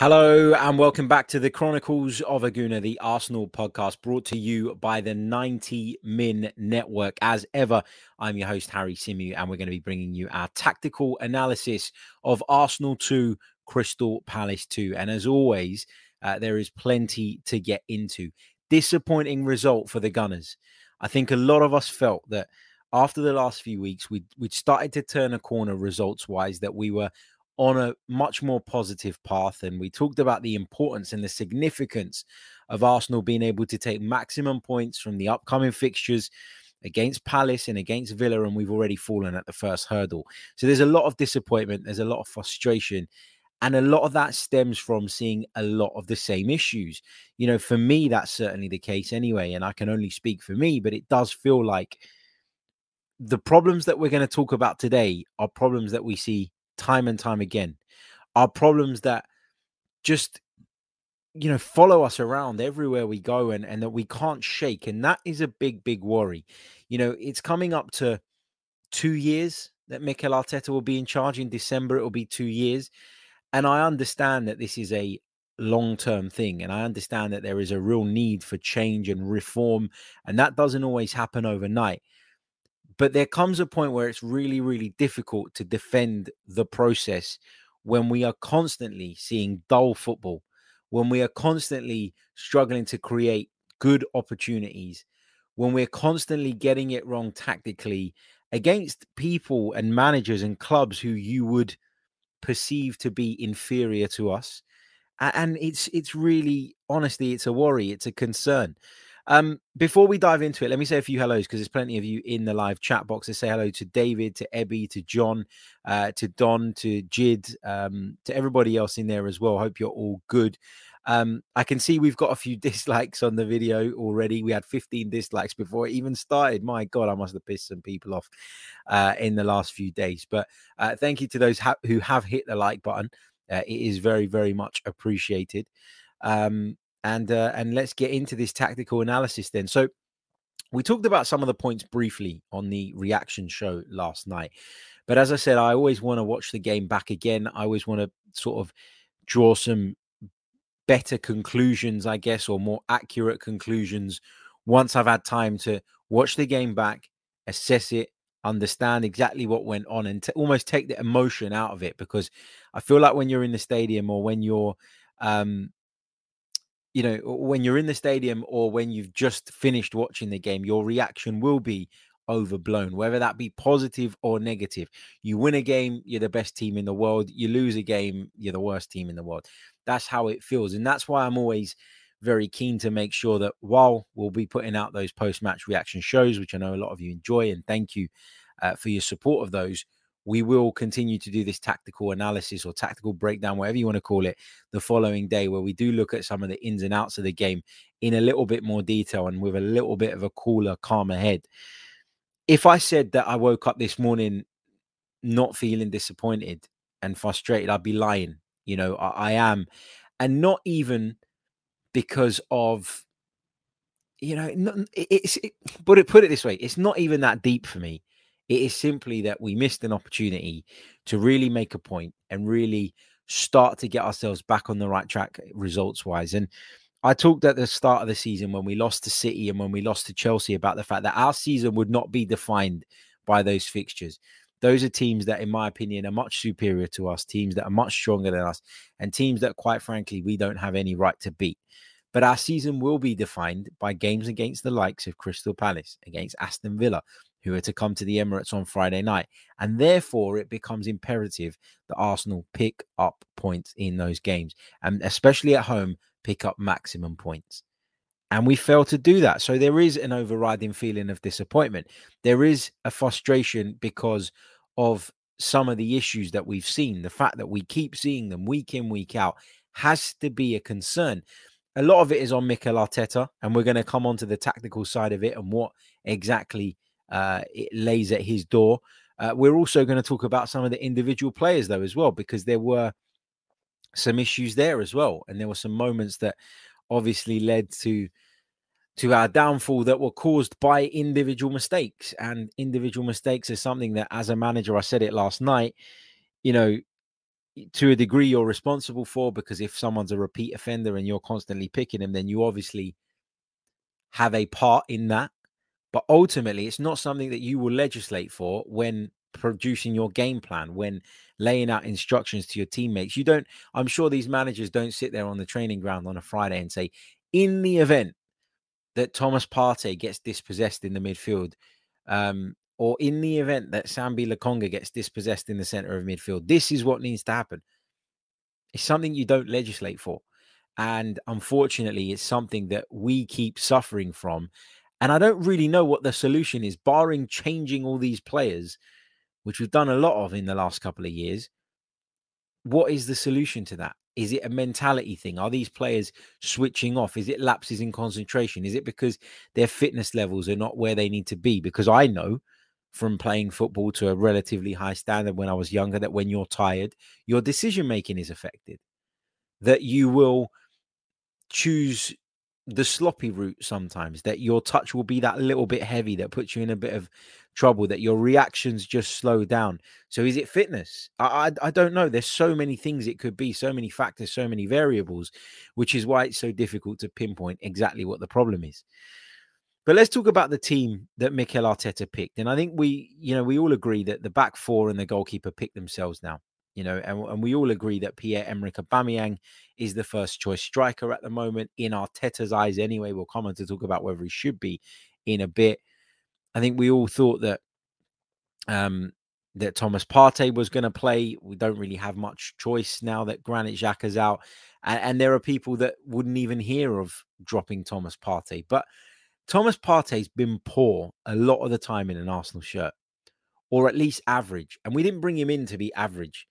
Hello and welcome back to the Chronicles of a Gooner, the Arsenal podcast brought to you by the 90 Min Network. As ever, I'm your host, Harry Symeou, and we're going to be bringing you our tactical analysis of Arsenal 2, Crystal Palace 2. And as always, uh, there is plenty to get into. Disappointing result for the Gunners. I think a lot of us felt that after the last few weeks, we'd, we'd started to turn a corner results wise, that we were on a much more positive path. And we talked about the importance and the significance of Arsenal being able to take maximum points from the upcoming fixtures against Palace and against Villa. And we've already fallen at the first hurdle. So there's a lot of disappointment, there's a lot of frustration. And a lot of that stems from seeing a lot of the same issues. You know, for me, that's certainly the case anyway. And I can only speak for me, but it does feel like the problems that we're going to talk about today are problems that we see time and time again are problems that just you know follow us around everywhere we go and and that we can't shake and that is a big big worry. You know it's coming up to 2 years that Mikel Arteta will be in charge. In December it will be 2 years and I understand that this is a long term thing and I understand that there is a real need for change and reform and that doesn't always happen overnight but there comes a point where it's really, really difficult to defend the process when we are constantly seeing dull football, when we are constantly struggling to create good opportunities, when we're constantly getting it wrong tactically against people and managers and clubs who you would perceive to be inferior to us. And it's it's really honestly it's a worry it's a concern um, before we dive into it, let me say a few hellos because there's plenty of you in the live chat box. I say hello to David, to Ebby, to John, uh, to Don, to Jid, um, to everybody else in there as well. Hope you're all good. Um, I can see we've got a few dislikes on the video already. We had 15 dislikes before it even started. My God, I must have pissed some people off uh, in the last few days. But uh, thank you to those ha- who have hit the like button. Uh, it is very, very much appreciated. Um, and uh, and let's get into this tactical analysis then. So we talked about some of the points briefly on the reaction show last night, but as I said, I always want to watch the game back again. I always want to sort of draw some better conclusions, I guess, or more accurate conclusions once I've had time to watch the game back, assess it, understand exactly what went on, and almost take the emotion out of it. Because I feel like when you're in the stadium or when you're um, you know, when you're in the stadium or when you've just finished watching the game, your reaction will be overblown, whether that be positive or negative. You win a game, you're the best team in the world. You lose a game, you're the worst team in the world. That's how it feels. And that's why I'm always very keen to make sure that while we'll be putting out those post match reaction shows, which I know a lot of you enjoy, and thank you uh, for your support of those, we will continue to do this tactical analysis or tactical breakdown, whatever you want to call it, the following day, where we do look at some of the ins and outs of the game in a little bit more detail and with a little bit of a cooler, calmer head. If I said that I woke up this morning not feeling disappointed and frustrated, I'd be lying. You know, I, I am. And not even because of, you know, it's, it, but it, put it this way, it's not even that deep for me it is simply that we missed an opportunity to really make a point and really start to get ourselves back on the right track eh, results wise. And I talked at the start of the season when we lost to City and when we lost to Chelsea about the fact that our season would not be defined by those fixtures. Those are teams that, in my opinion, are much superior to us, teams that are much stronger than us, and teams that, quite frankly, we don't have any right to beat. But our season will be defined by games against the likes of Crystal Palace, against Aston Villa, who are to come to the Emirates on Friday night. And therefore, it becomes imperative that Arsenal pick up points in those games, and especially at home, pick up maximum points. And we fail to do that. So there is an overriding feeling of disappointment. There is a frustration because of some of the issues that we've seen. The fact that we keep seeing them week in, week out has to be a concern. a lot of it is on Mikel Arteta, and we're going to come on to the tactical side of it and what exactly uh, it lays at his door. Uh, we're also going to talk about some of the individual players, though, as well, because there were some issues there as well, and there were some moments that obviously led to to our downfall that were caused by individual mistakes. And individual mistakes is something that, as a manager, I said it last night. You know, to a degree you're responsible for because if someone's a repeat offender and you're constantly picking them, then you obviously have a part in that. But ultimately, it's not something that you will legislate for when producing your game plan, when laying out instructions to your teammates. You don't, I'm sure these managers don't sit there on the training ground on a Friday and say, in the event that Thomas Partey gets dispossessed in the midfield, um, or in the event that Sambi Lokonga gets dispossessed in the center of midfield, this is what needs to happen. It's something you don't legislate for. And unfortunately, it's something that we keep suffering from. And I don't really know what the solution is, barring changing all these players, which we've done a lot of in the last couple of years. What is the solution to that? Is it a mentality thing? Are these players switching off? Is it lapses in concentration? Is it because their fitness levels are not where they need to be? Because I know from playing football to a relatively high standard when I was younger that when you're tired, your decision making is affected. That you will choose the sloppy route sometimes, that your touch will be that little bit heavy that puts you in a bit of trouble, that your reactions just slow down. So is it fitness? I, I, I don't know. There's so many things it could be, so many factors, so many variables, which is why it's so difficult to pinpoint exactly what the problem is. But let's talk about the team that Mikel Arteta picked. And I think we, you know, we all agree that the back four and the goalkeeper pick themselves now. You know, and, and we all agree that Pierre Emerick Aubameyang is the first choice striker at the moment in Arteta's eyes. Anyway, we'll come on to talk about whether he should be in a bit. I think we all thought that um, that Thomas Partey was going to play. We don't really have much choice now that Granit Xhaka's out, and, and, there are people that wouldn't even hear of dropping Thomas Partey. But Thomas Partey's been poor a lot of the time in an Arsenal shirt, or at least average. And we didn't bring him in to be average.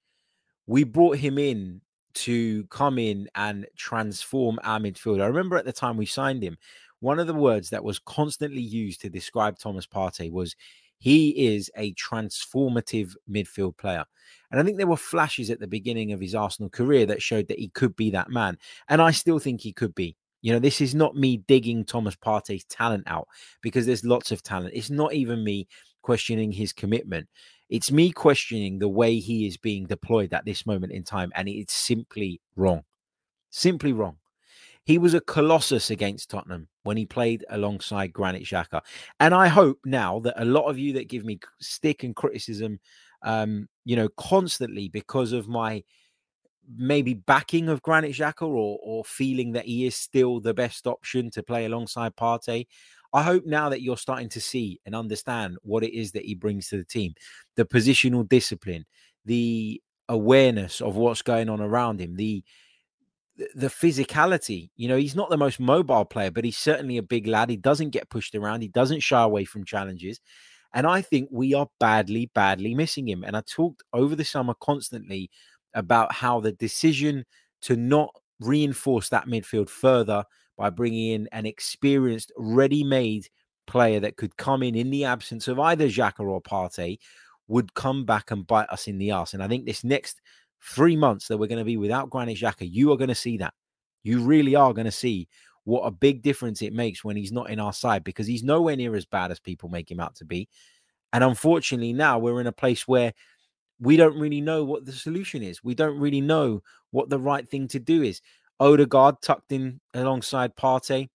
We brought him in to come in and transform our midfield. I remember at the time we signed him, one of the words that was constantly used to describe Thomas Partey was he is a transformative midfield player. And I think there were flashes at the beginning of his Arsenal career that showed that he could be that man. And I still think he could be. You know, this is not me digging Thomas Partey's talent out because there's lots of talent. It's not even me questioning his commitment. It's me questioning the way he is being deployed at this moment in time. And it's simply wrong. Simply wrong. He was a colossus against Tottenham when he played alongside Granit Xhaka. And I hope now that a lot of you that give me stick and criticism, um, you know, constantly because of my maybe backing of Granit Xhaka or or feeling that he is still the best option to play alongside Partey. I hope now that you're starting to see and understand what it is that he brings to the team, the positional discipline, the awareness of what's going on around him, the the physicality. You know, he's not the most mobile player, but he's certainly a big lad. He doesn't get pushed around. He doesn't shy away from challenges. And I think we are badly, badly missing him. And I talked over the summer constantly about how the decision to not reinforce that midfield further by bringing in an experienced, ready-made player that could come in in the absence of either Xhaka or Partey would come back and bite us in the ass. And I think this next three months that we're going to be without Granit Xhaka, you are going to see that. You really are going to see what a big difference it makes when he's not in our side because he's nowhere near as bad as people make him out to be. And unfortunately, now we're in a place where we don't really know what the solution is. We don't really know what the right thing to do is. Odegaard tucked in alongside Partey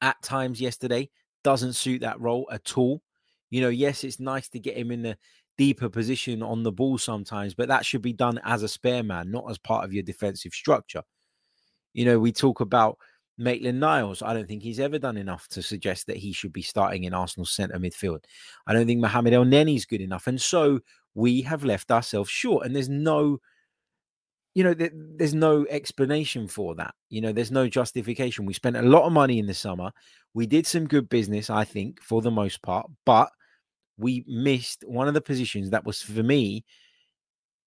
at times yesterday doesn't suit that role at all. You know, yes, it's nice to get him in the deeper position on the ball sometimes, but that should be done as a spare man, not as part of your defensive structure. You know, we talk about Maitland Niles. I don't think he's ever done enough to suggest that he should be starting in Arsenal's centre midfield. I don't think Mohamed Elneny is good enough. And so we have left ourselves short. And there's no, you know, there's no explanation for that. You know, there's no justification. We spent a lot of money in the summer. We did some good business, I think, for the most part, but we missed one of the positions that was for me,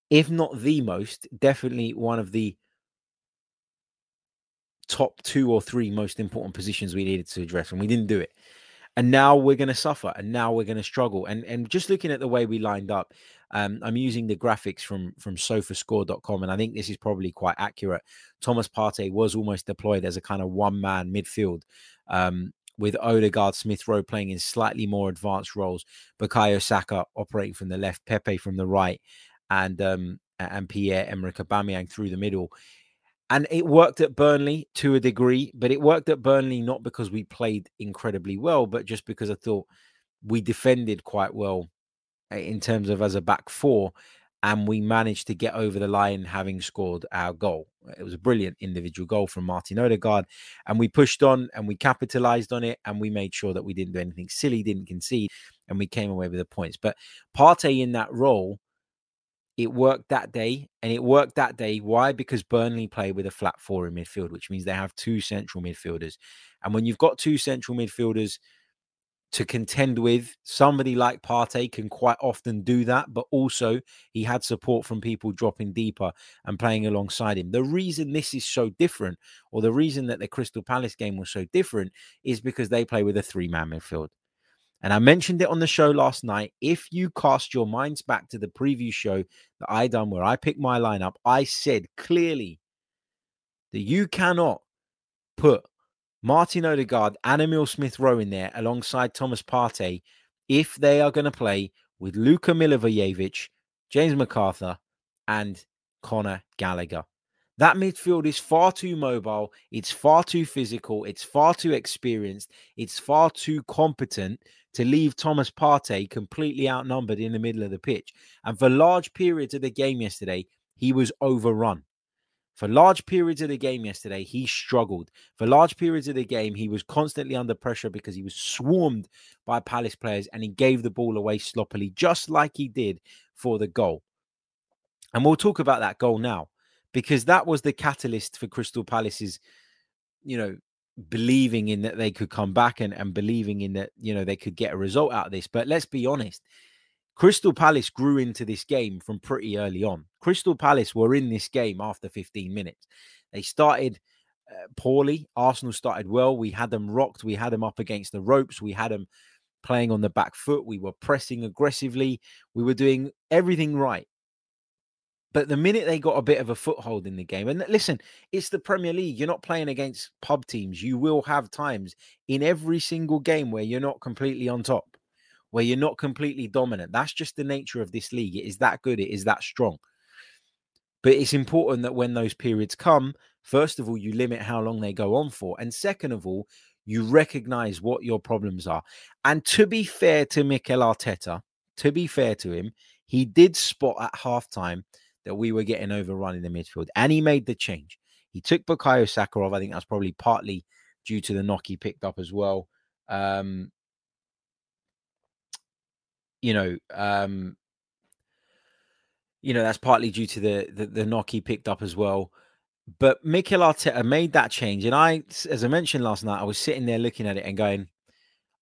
if not the most, definitely one of the top two or three most important positions we needed to address, and we didn't do it. And now we're going to suffer, and now we're going to struggle. And and just looking at the way we lined up, um, I'm using the graphics from from SofaScore.com, and I think this is probably quite accurate. Thomas Partey was almost deployed as a kind of one man midfield. Um, with Odegaard Smith Rowe playing in slightly more advanced roles, Bukayo Saka operating from the left, Pepe from the right, and um, and Pierre Emerick Aubameyang through the middle. And it worked at Burnley to a degree, but it worked at Burnley not because we played incredibly well, but just because I thought we defended quite well Uh, in terms of as a back four, and we managed to get over the line having scored our goal. Uh, it was a brilliant individual goal from Martin Odegaard, and we pushed on and we capitalized on it, and we made sure that we didn't do anything silly, didn't concede, and we came away with the points. But Partey in that role it worked that day, and it worked that day. Why? Because Burnley play with a flat four in midfield, which means they have two central midfielders. And when you've got two central midfielders to contend with, somebody like Partey can quite often do that. But also, he had support from people dropping deeper and playing alongside him. The reason this is so different, or the reason that the Crystal Palace game was so different, is because they play with a three man midfield. And I mentioned it on the show last night. If you cast your minds back to the preview show that I done where I picked my lineup, I said clearly that you cannot put Martin Odegaard and Emil Smith Rowe in there alongside Thomas Partey if they are going to play with Luka Milivojevic, James McArthur, and Conor Gallagher. That midfield is far too mobile. It's far too physical. It's far too experienced. It's far too competent to leave Thomas Partey completely outnumbered in the middle of the pitch. And for large periods of the game yesterday, he was overrun. For large periods of the game yesterday, he struggled. For large periods of the game, he was constantly under pressure because he was swarmed by Palace players and he gave the ball away sloppily, just like he did for the goal. And we'll talk about that goal now because that was the catalyst for Crystal Palace's, you know, believing in that they could come back and, and believing in that, you know, they could get a result out of this. But let's be honest, Crystal Palace grew into this game from pretty early on. Crystal Palace were in this game after 15 minutes. They started uh, poorly. Arsenal started well. We had them rocked. We had them up against the ropes. We had them playing on the back foot. We were pressing aggressively. We were doing everything right. But the minute they got a bit of a foothold in the game, and listen, it's the Premier League. You're not playing against pub teams. You will have times in every single game where you're not completely on top, where you're not completely dominant. That's just the nature of this league. It is that good. It is that strong. But it's important that when those periods come, first of all, you limit how long they go on for. And second of all, you recognize what your problems are. And to be fair to Mikel Arteta, to be fair to him, he did spot at halftime that we were getting overrun in the midfield. And he made the change. He took Bukayo Saka. I think that's probably partly due to the knock he picked up as well. Um, you know, um, you know, that's partly due to the, the, the knock he picked up as well. But Mikel Arteta made that change. And I, as I mentioned last night, I was sitting there looking at it and going,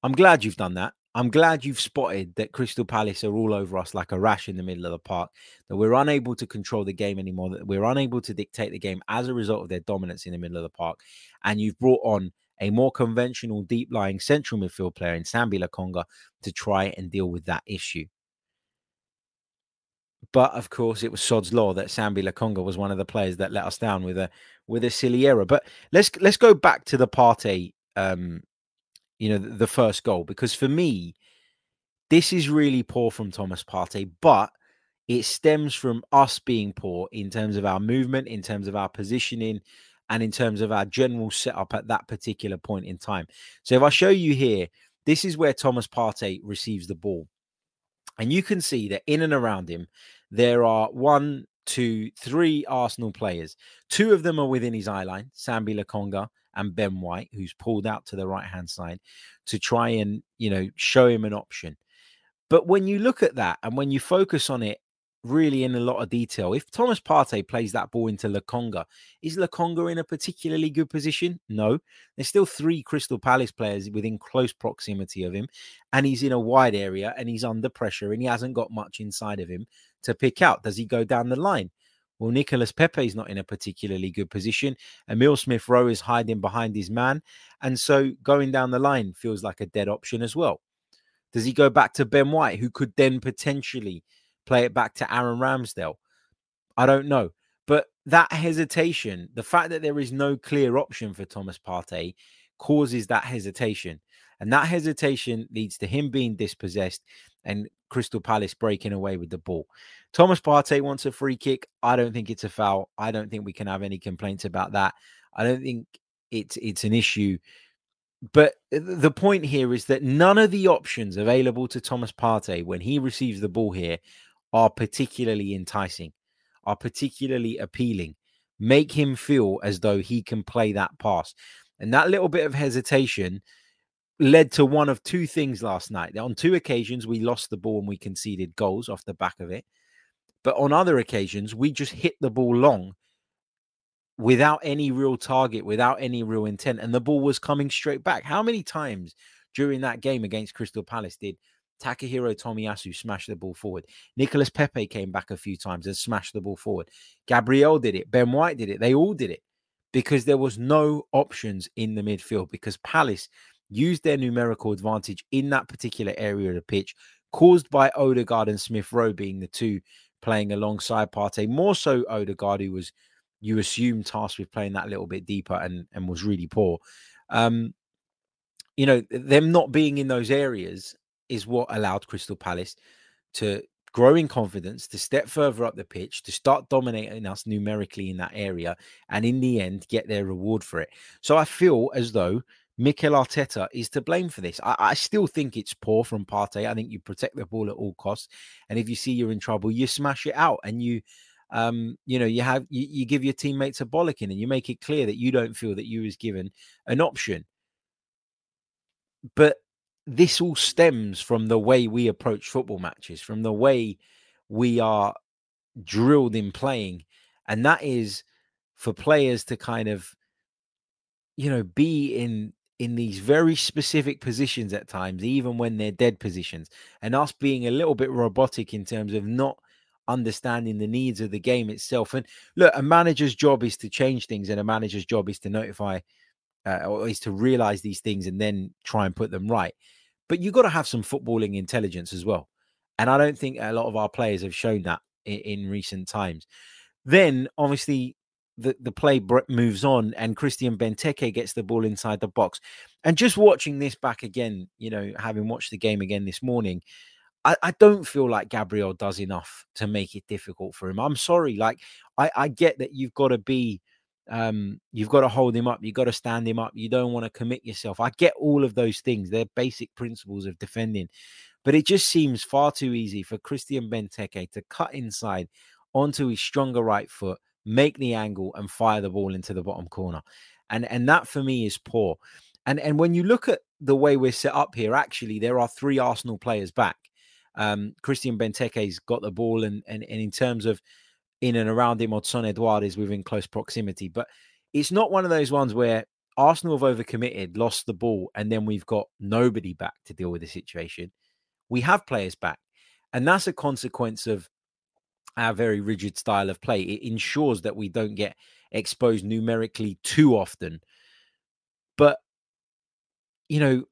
I'm glad you've done that. I'm glad you've spotted that Crystal Palace are all over us like a rash in the middle of the park, that we're unable to control the game anymore, that we're unable to dictate the game as a result of their dominance in the middle of the park. And you've brought on a more conventional, deep lying central midfield player in Sambi Lokonga to try and deal with that issue. But of course, it was Sod's law that Sambi Lokonga was one of the players that let us down with a with a silly error. But let's let's go back to the Partey um, you know, the first goal. Because for me, this is really poor from Thomas Partey, but it stems from us being poor in terms of our movement, in terms of our positioning, and in terms of our general setup at that particular point in time. So if I show you here, this is where Thomas Partey receives the ball. And you can see that in and around him, there are one, two, three Arsenal players. Two of them are within his eye line, Sambi Lokonga and Ben White, who's pulled out to the right hand side to try and, you know, show him an option. But when you look at that and when you focus on it really in a lot of detail, if Thomas Partey plays that ball into Lokonga, is Lokonga in a particularly good position? No. There's still three Crystal Palace players within close proximity of him, and he's in a wide area and he's under pressure and he hasn't got much inside of him to pick out. Does he go down the line? Well, Nicolas Pepe is not in a particularly good position. Emil Smith Rowe is hiding behind his man. And so going down the line feels like a dead option as well. Does he go back to Ben White, who could then potentially play it back to Aaron Ramsdale? I don't know. But that hesitation, the fact that there is no clear option for Thomas Partey, causes that hesitation. And that hesitation leads to him being dispossessed and Crystal Palace breaking away with the ball. Thomas Partey wants a free kick. I don't think it's a foul. I don't think we can have any complaints about that. I don't think it's it's an issue. But the point here is that none of the options available to Thomas Partey when he receives the ball here are particularly enticing, are particularly appealing. Make him feel as though he can play that pass. And that little bit of hesitation led to one of two things last night. On two occasions, we lost the ball and we conceded goals off the back of it. But on other occasions, we just hit the ball long without any real target, without any real intent, and the ball was coming straight back. How many times during that game against Crystal Palace did Takahiro Tomiyasu smashed the ball forward? Nicolas Pepe came back a few times and smashed the ball forward. Gabriel did it. Ben White did it. They all did it because there was no options in the midfield because Palace used their numerical advantage in that particular area of the pitch, caused by Odegaard and Smith Rowe being the two playing alongside Partey. More so Odegaard, who was you assume tasked with playing that little bit deeper and and was really poor. Um, you know, them not being in those areas is what allowed Crystal Palace to grow in confidence, to step further up the pitch, to start dominating us numerically in that area, and in the end get their reward for it. So I feel as though Mikel Arteta is to blame for this. I, I, still think it's poor from Partey. I think you protect the ball at all costs, and if you see you're in trouble, you smash it out and you, um, you know, you have you, you give your teammates a bollocking and you make it clear that you don't feel that you was given an option. But this all stems from the way we approach football matches, from the way we are drilled in playing, and that is for players to kind of you know be in in these very specific positions at times, even when they're dead positions, and us being a little bit robotic in terms of not understanding the needs of the game itself. And look, a manager's job is to change things, and a manager's job is to notify uh, or is to realize these things and then try and put them right. But you've got to have some footballing intelligence as well. And I don't think a lot of our players have shown that in, in recent times. Then, obviously, the, the play moves on and Christian Benteke gets the ball inside the box. And just watching this back again, you know, having watched the game again this morning, I, I don't feel like Gabriel does enough to make it difficult for him. I'm sorry. Like, I, I get that you've got to be, um, you've got to hold him up, you've got to stand him up, you don't want to commit yourself. I get all of those things. They're basic principles of defending. But it just seems far too easy for Christian Benteke to cut inside onto his stronger right foot make the angle and fire the ball into the bottom corner. And and that for me is poor. And and when you look at the way we're set up here, actually there are three Arsenal players back. Um, Christian Benteke's got the ball, and, and and in terms of in and around him, Odsonne Edouard is within close proximity. But it's not one of those ones where Arsenal have overcommitted, lost the ball, and then we've got nobody back to deal with the situation. We have players back, and that's a consequence of our very rigid style of play. It ensures that we don't get exposed numerically too often. But, you know,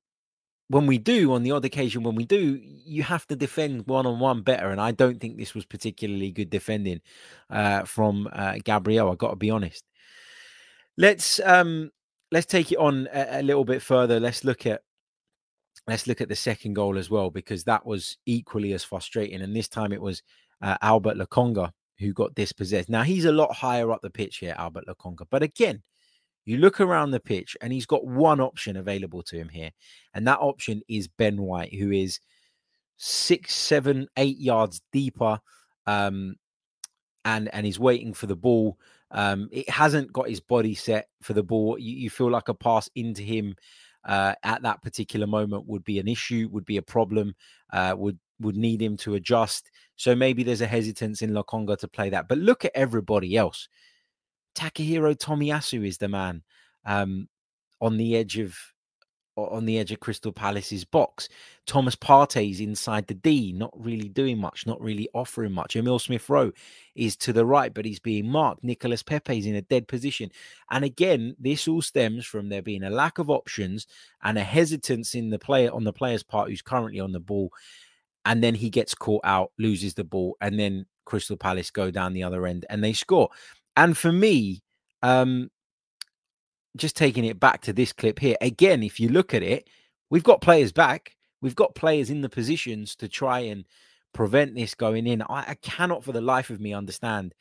when we do, on the odd occasion when we do, you have to defend one on one better. And I don't think this was particularly good defending uh, from uh, Gabriel. I got to be honest. Let's um, let's take it on a, a little bit further. Let's look at let's look at the second goal as well because that was equally as frustrating. And this time it was uh, Albert Lokonga, who got dispossessed. Now, he's a lot higher up the pitch here, Albert Lokonga. But again, you look around the pitch and he's got one option available to him here. And that option is Ben White, who is six, seven, eight yards deeper. Um, and and he's waiting for the ball. Um, it hasn't got his body set for the ball. You, you feel like a pass into him uh, at that particular moment would be an issue, would be a problem, uh, would would need him to adjust. So maybe there's a hesitance in Lokonga to play that. But look at everybody else. Takahiro Tomiyasu is the man um, on the edge of on the edge of Crystal Palace's box. Thomas Partey's inside the D, not really doing much, not really offering much. Emil Smith Rowe is to the right, but he's being marked. Nicolas Pepe's in a dead position. And again, this all stems from there being a lack of options and a hesitance in the player on the player's part who's currently on the ball. And then he gets caught out, loses the ball, and then Crystal Palace go down the other end and they score. And for me, um, just taking it back to this clip here again, if you look at it, we've got players back. We've got players in the positions to try and prevent this going in. I, I cannot for the life of me understand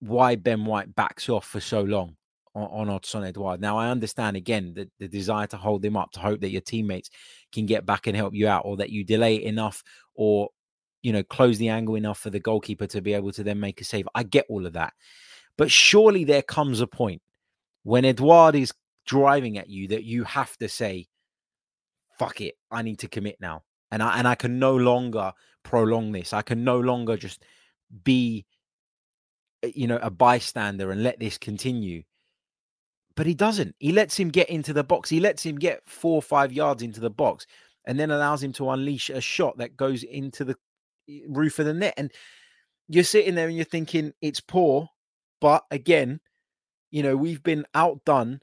why Ben White backs off for so long on, on Odsonne Edouard. Now, I understand again the, the desire to hold him up, to hope that your teammates can get back and help you out, or that you delay it enough, or you know, close the angle enough for the goalkeeper to be able to then make a save. I get all of that. But surely there comes a point when Edouard is driving at you that you have to say, fuck it, I need to commit now. And I and I can no longer prolong this. I can no longer just be eh, you know a bystander and let this continue. But he doesn't. He lets him get into the box. He lets him get four or five yards into the box and then allows him to unleash a shot that goes into the roof of the net. And you're sitting there and you're thinking it's poor, but again, you know, we've been outdone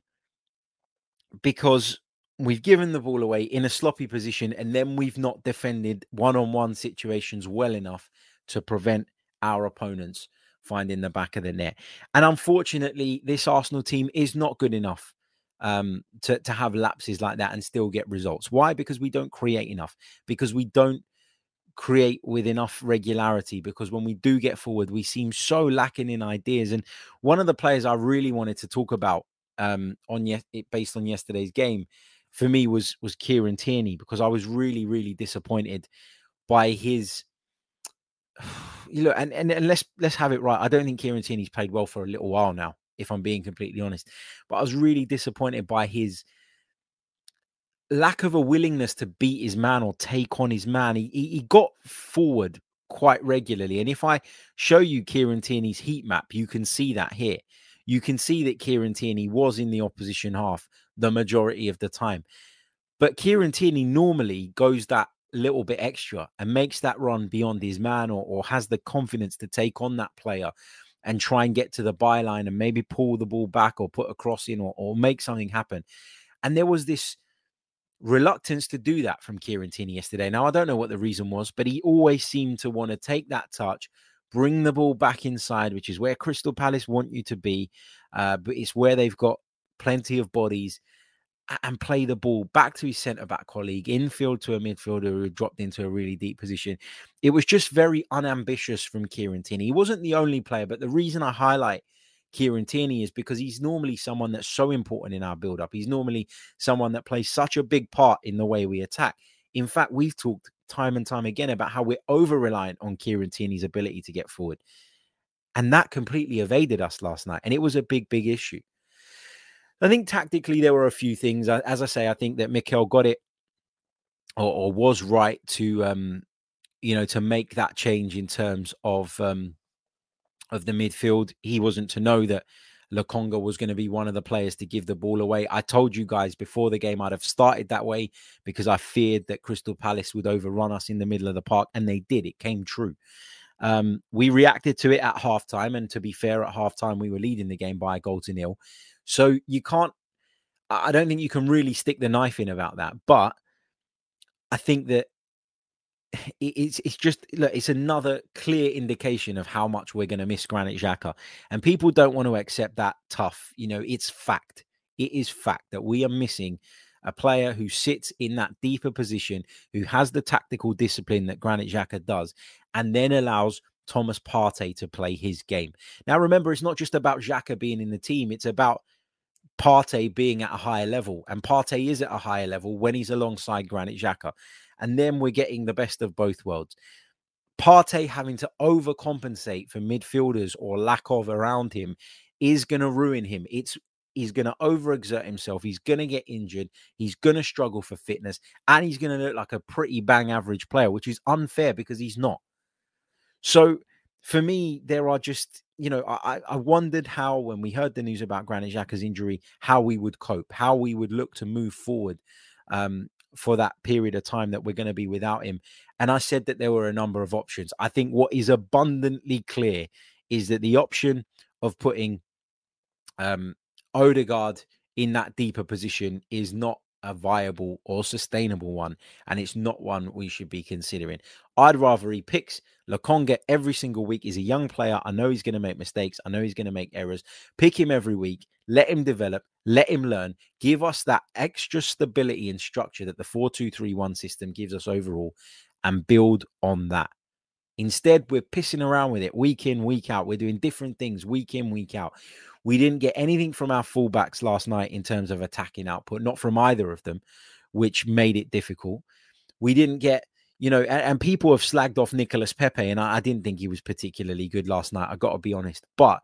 because we've given the ball away in a sloppy position and then we've not defended one-on-one situations well enough to prevent our opponents finding the back of the net. And unfortunately, this Arsenal team is not good enough um, to, to have lapses like that and still get results. Why? Because we don't create enough, because we don't create with enough regularity because when we do get forward, we seem so lacking in ideas. And one of the players I really wanted to talk about um, on yes, based on yesterday's game for me was was Kieran Tierney because I was really really disappointed by his. You know, and, and and let's let's have it right. I don't think Kieran Tierney's played well for a little while now, if I'm being completely honest. But I was really disappointed by his lack of a willingness to beat his man or take on his man. He, he, got forward quite regularly. And if I show you Kieran Tierney's heat map, you can see that here. You can see that Kieran Tierney was in the opposition half the majority of the time. But Kieran Tierney normally goes that little bit extra and makes that run beyond his man or, or has the confidence to take on that player and try and get to the byline and maybe pull the ball back or put a cross in or, or make something happen. And there was this reluctance to do that from Kieran Tierney yesterday. Now, I don't know what the reason was, but he always seemed to want to take that touch, bring the ball back inside, which is where Crystal Palace want you to be. Uh, but it's where they've got plenty of bodies and play the ball back to his centre back colleague, infield to a midfielder who dropped into a really deep position. It was just very unambitious from Kieran Tierney. He wasn't the only player, but the reason I highlight Kieran Tierney is because he's normally someone that's so important in our build up. He's normally someone that plays such a big part in the way we attack. In fact, we've talked time and time again about how we're over reliant on Kieran Tierney's ability to get forward. And that completely evaded us last night. And it was a big, big issue. I think tactically there were a few things. As I say, I think that Mikel got it or, or was right to um, you know, to make that change in terms of um of the midfield. He wasn't to know that Lokonga was going to be one of the players to give the ball away. I told you guys before the game I'd have started that way because I feared that Crystal Palace would overrun us in the middle of the park, and they did. It came true. Um, we reacted to it at halftime, and to be fair, at halftime we were leading the game by a goal to nil. So you can't. I don't think you can really stick the knife in about that. But I think that it's it's just look, it's another clear indication of how much we're going to miss Granit Xhaka, and people don't want to accept that tough. You know, it's fact. It is fact that we are missing a player who sits in that deeper position, who has the tactical discipline that Granit Xhaka does, and then allows Thomas Partey to play his game. Now, remember, it's not just about Xhaka being in the team; it's about Partey being at a higher level, and Partey is at a higher level when he's alongside Granit Xhaka and then we're getting the best of both worlds. Partey having to overcompensate for midfielders or lack of around him is going to ruin him. It's he's going to overexert himself. He's going to get injured. He's going to struggle for fitness, and he's going to look like a pretty bang average player, which is unfair because he's not. So for me, there are just you know, I, I wondered how, when we heard the news about Granit Xhaka's injury, how we would cope, how we would look to move forward um, for that period of time that we're going to be without him. And I said that there were a number of options. I think what is abundantly clear is that the option of putting um, Odegaard in that deeper position is not a viable or sustainable one, and it's not one we should be considering. I'd rather he picks Lokonga every single week. He's a young player. I know he's going to make mistakes. I know he's going to make errors. Pick him every week. Let him develop. Let him learn. Give us that extra stability and structure that the 4 2 3 1 system gives us overall and build on that. Instead, we're pissing around with it week in, week out. We're doing different things week in, week out. We didn't get anything from our fullbacks last night in terms of attacking output, not from either of them, which made it difficult. We didn't get, you know, and, and people have slagged off Nicolas Pepe, and I, I didn't think he was particularly good last night. I got to be honest, but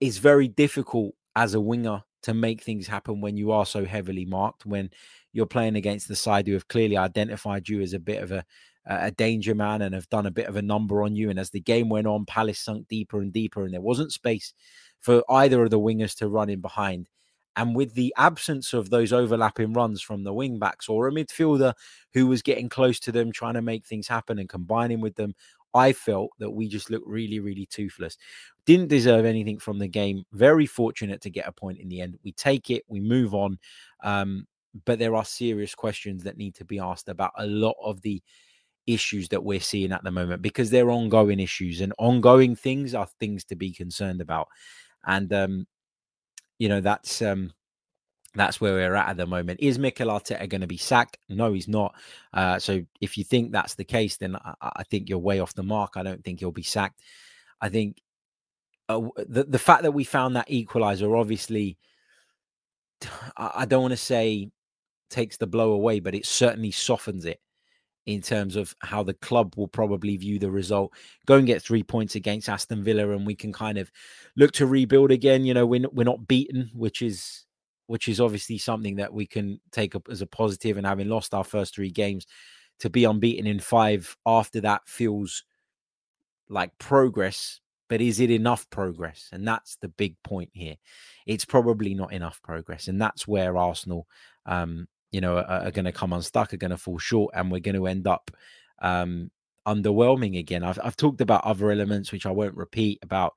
it's very difficult as a winger to make things happen when you are so heavily marked, when you're playing against the side who have clearly identified you as a bit of a a danger man and have done a bit of a number on you. And as the game went on, Palace sunk deeper and deeper, and there wasn't space for either of the wingers to run in behind. And with the absence of those overlapping runs from the wing backs or a midfielder who was getting close to them, trying to make things happen and combining with them, I felt that we just looked really, really toothless. Didn't deserve anything from the game. Very fortunate to get a point in the end. We take it, we move on. Um, but there are serious questions that need to be asked about a lot of the issues that we're seeing at the moment because they're ongoing issues and ongoing things are things to be concerned about and um, you know that's um, that's where we're at at the moment. Is Mikel Arteta going to be sacked? No, he's not. Uh, so if you think that's the case, then I, I, think you're way off the mark. I don't think he'll be sacked. I think uh, the the fact that we found that equalizer, obviously, I, I don't want to say takes the blow away, but it certainly softens it in terms of how the club will probably view the result. Go and get three points against Aston Villa, and we can kind of look to rebuild again. You know, we're we're not beaten, which is which is obviously something that we can take up as a positive. And having lost our first three games, to be unbeaten in five after that feels like progress. But is it enough progress? And that's the big point here. It's probably not enough progress, and that's where Arsenal um, you know, are, are going to come unstuck, are going to fall short, and we're going to end up um, underwhelming again. I've, I've talked about other elements which I won't repeat about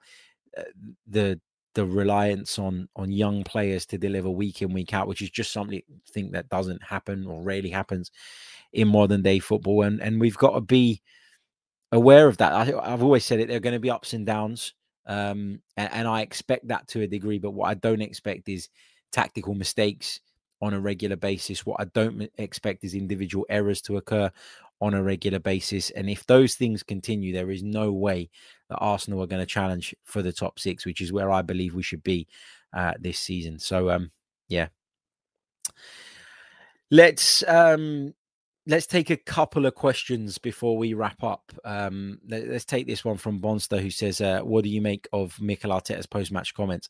uh, the the reliance on on young players to deliver week in week out, which is just something think that doesn't happen or rarely happens in modern day football, and and we've got to be aware of that. I, have always said it. There are going to be ups and downs, um, and, and I expect that to a degree. But what I don't expect is tactical mistakes on a regular basis. What I don't expect is individual errors to occur on a regular basis. And if those things continue, there is no way that Arsenal are going to challenge for the top six, which is where I believe we should be uh, this season. So, um, yeah. Let's um, let's take a couple of questions before we wrap up. Um, let, us take this one from Bonster, who says, uh, "What do you make of Mikel Arteta's post-match comments?"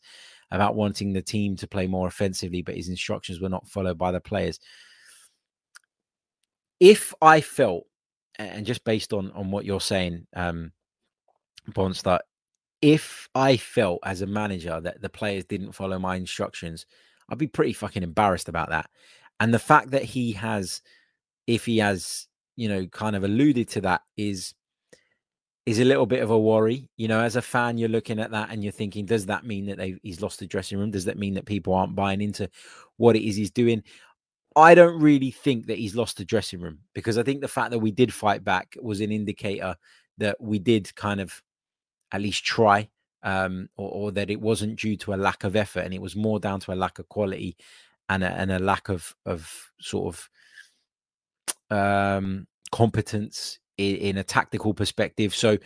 About wanting the team to play more offensively, but his instructions were not followed by the players. If I felt, and just based on on what you're saying, um, Bonster, if I felt as a manager that the players didn't follow my instructions, I'd be pretty fucking embarrassed about that. And the fact that he has, if he has, you know, kind of alluded to that, is is a little bit of a worry. You know, as a fan, you're looking at that and you're thinking, does that mean that he's lost the dressing room? Does that mean that people aren't buying into what it is he's doing? I don't really think that he's lost the dressing room because I think the fact that we did fight back was an indicator that we did kind of at least try, um, or, or, that it wasn't due to a lack of effort and it was more down to a lack of quality and a, and a lack of of sort of um, competence in, in a tactical perspective. So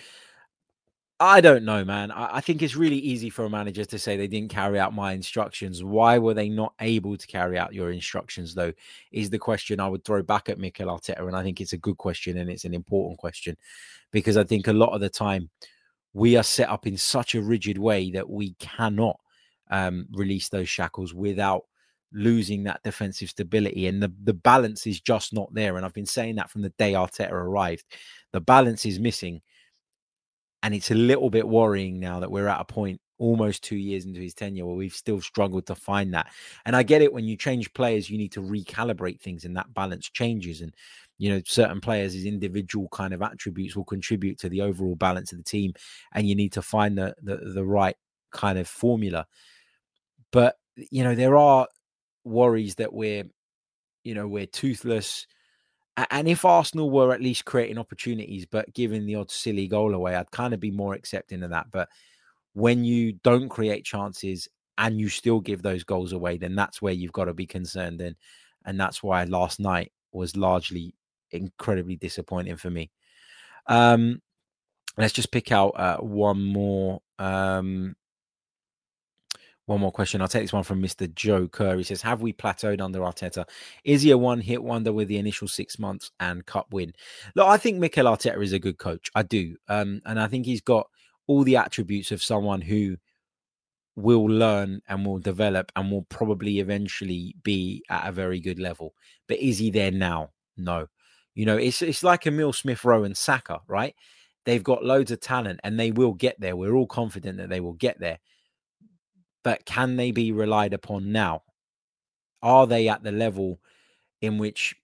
I don't know, man. I, I, think it's really easy for a manager to say they didn't carry out my instructions. Why were they not able to carry out your instructions, though? Is the question I would throw back at Mikel Arteta. And I think it's a good question and it's an important question because I think a lot of the time we are set up in such a rigid way that we cannot um, release those shackles without losing that defensive stability and the, the balance is just not there. And I've been saying that from the day Arteta arrived. The balance is missing. And it's a little bit worrying now that we're at a point almost two years into his tenure where we've still struggled to find that. And I get it when you change players, you need to recalibrate things and that balance changes. And, you know, certain players' individual kind of attributes will contribute to the overall balance of the team. And you need to find the the, the right kind of formula. But, you know, there are worries that we're, you know, we're toothless. And if Arsenal were at least creating opportunities, but giving the odd silly goal away, I'd kind of be more accepting of that. But when you don't create chances and you still give those goals away, then that's where you've got to be concerned. And and that's why last night was largely incredibly disappointing for me. Um, let's just pick out uh, one more um, one more question. I'll take this one from Mr. Joe Kerr. He says, Have we plateaued under Arteta? Is he a one hit wonder with the initial six months and cup win? Look, I think Mikel Arteta is a good coach. I do. Um, and I think he's got all the attributes of someone who will learn and will develop and will probably eventually be at a very good level. But is he there now? No. You know, it's it's like Emile Smith Rowe and Saka, right? They've got loads of talent and they will get there. We're all confident that they will get there. But can they be relied upon now? Are they at the level in which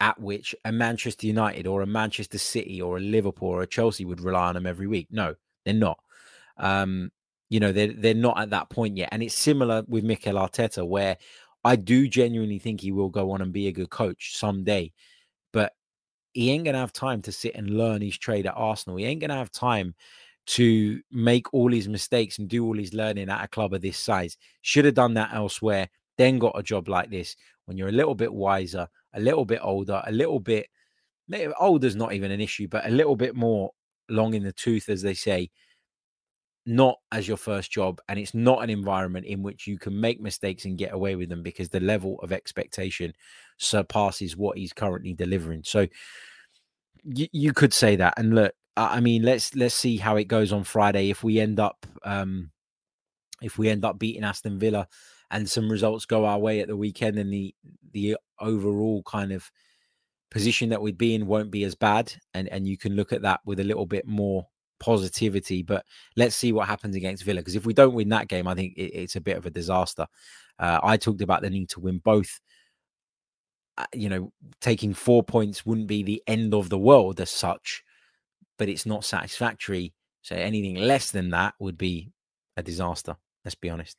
at which a Manchester United or a Manchester City or a Liverpool or a Chelsea would rely on them every week? No, they're not. Um, you know, they're they're not at that point yet. And it's similar with Mikel Arteta, where I do genuinely think he will go on and be a good coach someday, but he ain't gonna have time to sit and learn his trade at Arsenal. He ain't gonna have time to make all his mistakes and do all his learning at a club of this size. Should have done that elsewhere, then got a job like this when you're a little bit wiser, a little bit older, a little bit older's not even an issue, but a little bit more long in the tooth, as they say, not as your first job. And it's not an environment in which you can make mistakes and get away with them because the level of expectation surpasses what he's currently delivering. So you could say that. And look, I mean, let's let's see how it goes on Friday. If we end up um if we end up beating Aston Villa and some results go our way at the weekend, then the the overall kind of position that we'd be in won't be as bad. And and you can look at that with a little bit more positivity. But let's see what happens against Villa. Because if we don't win that game, I think it, it's a bit of a disaster. Uh, I talked about the need to win both. Uh, you know, taking four points wouldn't be the end of the world as such but it's not satisfactory. So anything less than that would be a disaster. Let's be honest.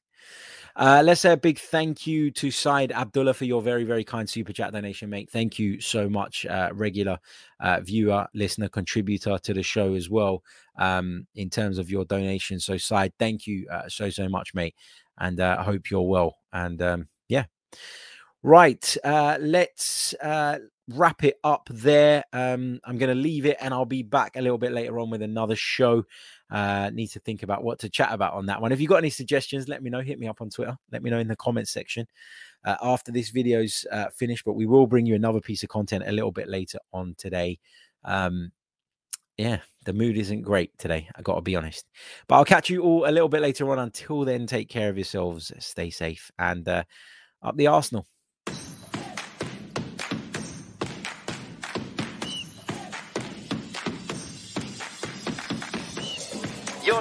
Uh, let's say a big thank you to Said Abdullah for your very, very kind super chat donation, mate. Thank you so much, uh, regular uh, viewer, listener, contributor to the show as well. Um, in terms of your donation, so Said, thank you uh, so so much, mate, and uh, I hope you're well. And um, yeah, right. Uh, let's wrap it up there. Um, I'm going to leave it and I'll be back a little bit later on with another show. Uh, need to think about what to chat about on that one. If you've got any suggestions, let me know. Hit me up on Twitter. Let me know in the comments section uh, after this video's uh, finished. But we will bring you another piece of content a little bit later on today. Um, yeah, the mood isn't great today. I got to be honest. But I'll catch you all a little bit later on. Until then, take care of yourselves, stay safe, and uh, up the Arsenal.